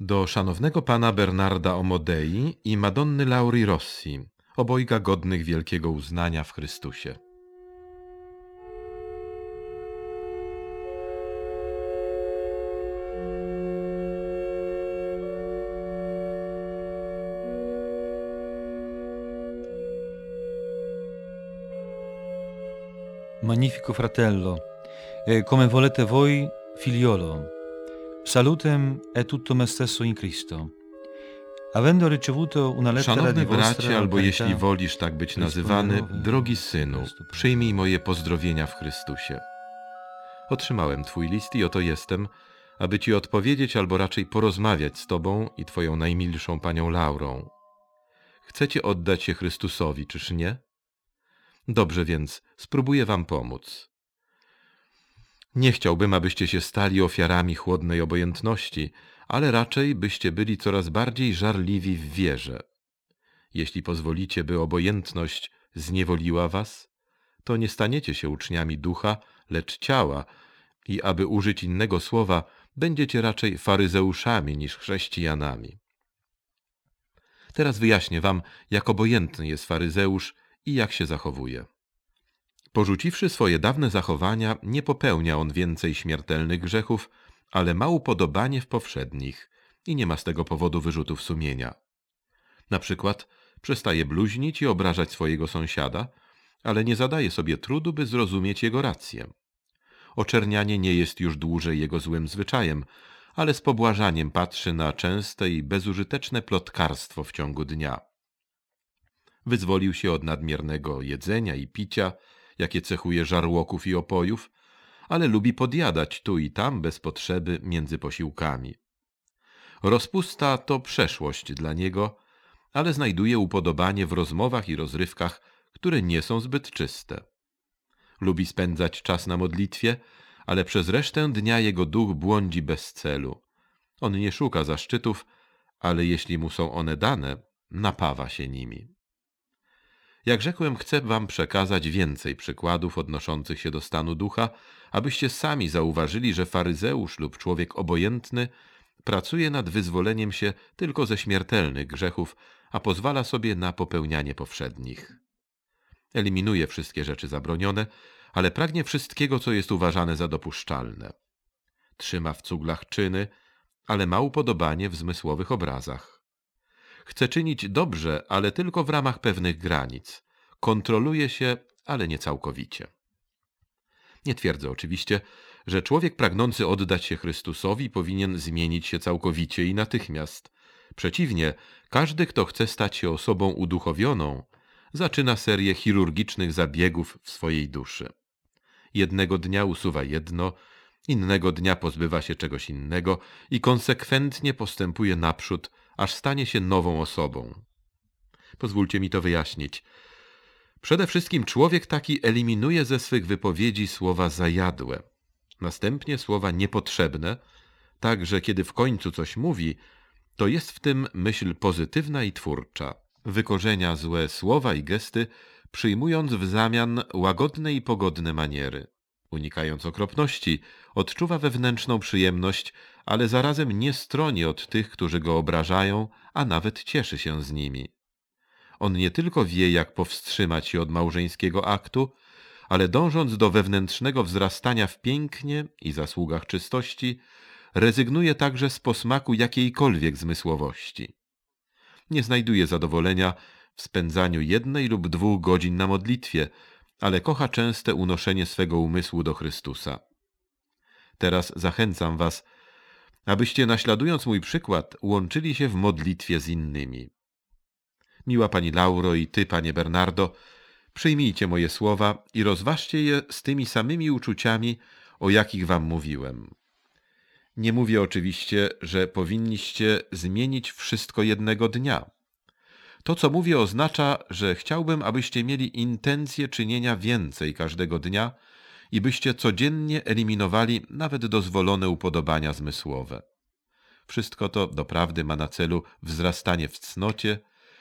Do szanownego pana Bernarda Omodei i Madonny Lauri Rossi, obojga godnych wielkiego uznania w Chrystusie. Magnifico fratello, e come volete voi, figliolo, salutem e tutto me stesso in Cristo. Avendo ricevuto una lettera Szanowny bracie, albo jeśli wolisz tak być nazywany, drogi synu, przyjmij moje pozdrowienia w Chrystusie. Otrzymałem twój list i oto jestem, aby ci odpowiedzieć albo raczej porozmawiać z tobą i twoją najmilszą panią Laurą. Chcecie oddać się Chrystusowi, czyż nie? Dobrze więc, spróbuję wam pomóc. Nie chciałbym, abyście się stali ofiarami chłodnej obojętności, ale raczej byście byli coraz bardziej żarliwi w wierze. Jeśli pozwolicie, by obojętność zniewoliła was, to nie staniecie się uczniami ducha, lecz ciała i aby użyć innego słowa, będziecie raczej faryzeuszami niż chrześcijanami. Teraz wyjaśnię wam, jak obojętny jest faryzeusz i jak się zachowuje. Porzuciwszy swoje dawne zachowania, nie popełnia on więcej śmiertelnych grzechów, ale ma upodobanie w powszednich i nie ma z tego powodu wyrzutów sumienia. Na przykład przestaje bluźnić i obrażać swojego sąsiada, ale nie zadaje sobie trudu, by zrozumieć jego rację. Oczernianie nie jest już dłużej jego złym zwyczajem, ale z pobłażaniem patrzy na częste i bezużyteczne plotkarstwo w ciągu dnia. Wyzwolił się od nadmiernego jedzenia i picia, jakie cechuje żarłoków i opojów, ale lubi podjadać tu i tam bez potrzeby między posiłkami. Rozpusta to przeszłość dla niego, ale znajduje upodobanie w rozmowach i rozrywkach, które nie są zbyt czyste. Lubi spędzać czas na modlitwie, ale przez resztę dnia jego duch błądzi bez celu. On nie szuka zaszczytów, ale jeśli mu są one dane, napawa się nimi. Jak rzekłem, chcę wam przekazać więcej przykładów odnoszących się do stanu ducha, abyście sami zauważyli, że faryzeusz lub człowiek obojętny pracuje nad wyzwoleniem się tylko ze śmiertelnych grzechów, a pozwala sobie na popełnianie powszednich. Eliminuje wszystkie rzeczy zabronione, ale pragnie wszystkiego, co jest uważane za dopuszczalne. Trzyma w cuglach czyny, ale ma upodobanie w zmysłowych obrazach. Chce czynić dobrze, ale tylko w ramach pewnych granic. Kontroluje się, ale nie całkowicie. Nie twierdzę oczywiście, że człowiek pragnący oddać się Chrystusowi powinien zmienić się całkowicie i natychmiast. Przeciwnie, każdy, kto chce stać się osobą uduchowioną, zaczyna serię chirurgicznych zabiegów w swojej duszy. Jednego dnia usuwa jedno, innego dnia pozbywa się czegoś innego i konsekwentnie postępuje naprzód, aż stanie się nową osobą. Pozwólcie mi to wyjaśnić. Przede wszystkim człowiek taki eliminuje ze swych wypowiedzi słowa zajadłe, następnie słowa niepotrzebne, tak że kiedy w końcu coś mówi, to jest w tym myśl pozytywna i twórcza. Wykorzenia złe słowa i gesty, przyjmując w zamian łagodne i pogodne maniery. Unikając okropności, odczuwa wewnętrzną przyjemność, ale zarazem nie stroni od tych, którzy go obrażają, a nawet cieszy się z nimi. On nie tylko wie, jak powstrzymać się od małżeńskiego aktu, ale dążąc do wewnętrznego wzrastania w pięknie i zasługach czystości, rezygnuje także z posmaku jakiejkolwiek zmysłowości. Nie znajduje zadowolenia w spędzaniu jednej lub dwóch godzin na modlitwie, ale kocha częste unoszenie swego umysłu do Chrystusa. Teraz zachęcam was, abyście naśladując mój przykład, łączyli się w modlitwie z innymi. Miła pani Lauro i ty, panie Bernardo, przyjmijcie moje słowa i rozważcie je z tymi samymi uczuciami, o jakich wam mówiłem. Nie mówię oczywiście, że powinniście zmienić wszystko jednego dnia. To, co mówię, oznacza, że chciałbym, abyście mieli intencję czynienia więcej każdego dnia i byście codziennie eliminowali nawet dozwolone upodobania zmysłowe. Wszystko to doprawdy ma na celu wzrastanie w cnocie,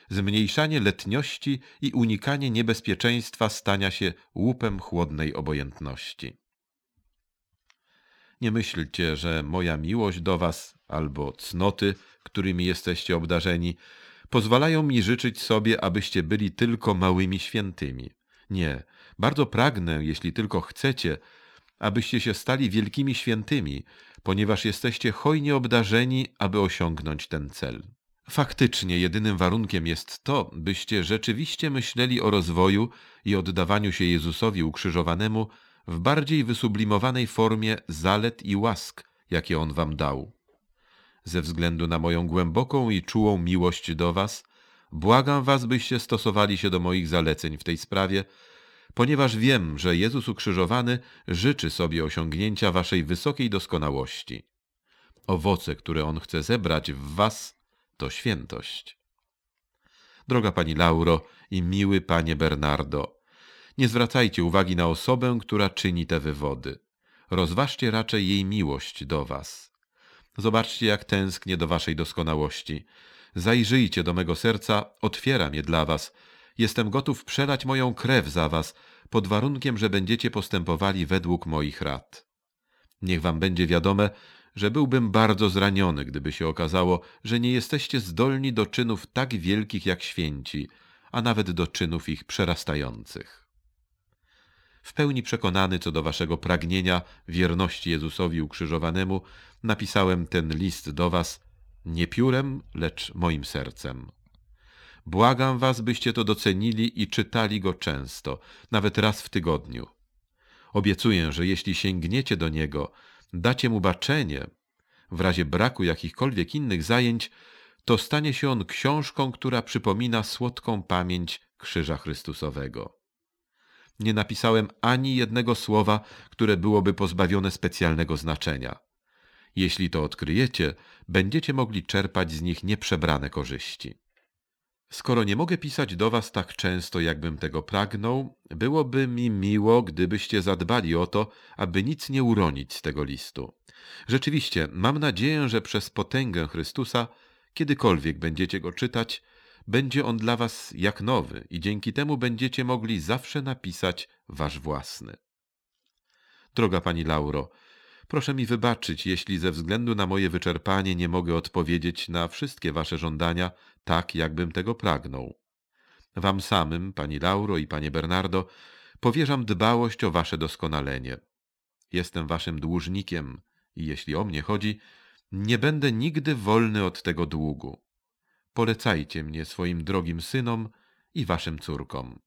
zmniejszanie letniości i unikanie niebezpieczeństwa stania się łupem chłodnej obojętności. Nie myślcie, że moja miłość do was albo cnoty, którymi jesteście obdarzeni, pozwalają mi życzyć sobie, abyście byli tylko małymi świętymi. Nie, bardzo pragnę, jeśli tylko chcecie, abyście się stali wielkimi świętymi, ponieważ jesteście hojnie obdarzeni, aby osiągnąć ten cel. Faktycznie jedynym warunkiem jest to, byście rzeczywiście myśleli o rozwoju i oddawaniu się Jezusowi ukrzyżowanemu w bardziej wysublimowanej formie zalet i łask, jakie On wam dał. Ze względu na moją głęboką i czułą miłość do was, błagam was, byście stosowali się do moich zaleceń w tej sprawie, ponieważ wiem, że Jezus ukrzyżowany życzy sobie osiągnięcia waszej wysokiej doskonałości. Owoce, które On chce zebrać w was, to świętość. Droga pani Lauro i miły panie Bernardo, nie zwracajcie uwagi na osobę, która czyni te wywody. Rozważcie raczej jej miłość do was. Zobaczcie, jak tęsknię do waszej doskonałości. Zajrzyjcie do mego serca, otwieram je dla was. Jestem gotów przelać moją krew za was, pod warunkiem, że będziecie postępowali według moich rad. Niech wam będzie wiadome, że byłbym bardzo zraniony, gdyby się okazało, że nie jesteście zdolni do czynów tak wielkich jak święci, a nawet do czynów ich przerastających. W pełni przekonany co do waszego pragnienia wierności Jezusowi ukrzyżowanemu, napisałem ten list do was nie piórem, lecz moim sercem. Błagam was, byście to docenili i czytali go często, nawet raz w tygodniu. Obiecuję, że jeśli sięgniecie do niego, dacie mu baczenie, w razie braku jakichkolwiek innych zajęć, to stanie się on książką, która przypomina słodką pamięć Krzyża Chrystusowego. Nie napisałem ani jednego słowa, które byłoby pozbawione specjalnego znaczenia. Jeśli to odkryjecie, będziecie mogli czerpać z nich nieprzebrane korzyści. Skoro nie mogę pisać do Was tak często, jakbym tego pragnął, byłoby mi miło, gdybyście zadbali o to, aby nic nie uronić z tego listu. Rzeczywiście, mam nadzieję, że przez potęgę Chrystusa, kiedykolwiek będziecie go czytać, będzie on dla Was jak nowy i dzięki temu będziecie mogli zawsze napisać Wasz własny. Droga Pani Lauro, Proszę mi wybaczyć, jeśli ze względu na moje wyczerpanie nie mogę odpowiedzieć na wszystkie wasze żądania tak, jakbym tego pragnął. Wam samym, pani Lauro i panie Bernardo, powierzam dbałość o wasze doskonalenie. Jestem waszym dłużnikiem i jeśli o mnie chodzi, nie będę nigdy wolny od tego długu. Polecajcie mnie swoim drogim synom i waszym córkom.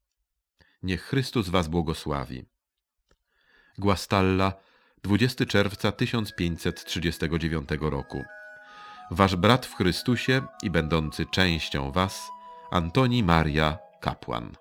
Niech Chrystus was błogosławi. Guastalla 20 czerwca 1539 roku. Wasz brat w Chrystusie i będący częścią Was, Antoni Maria Kapłan.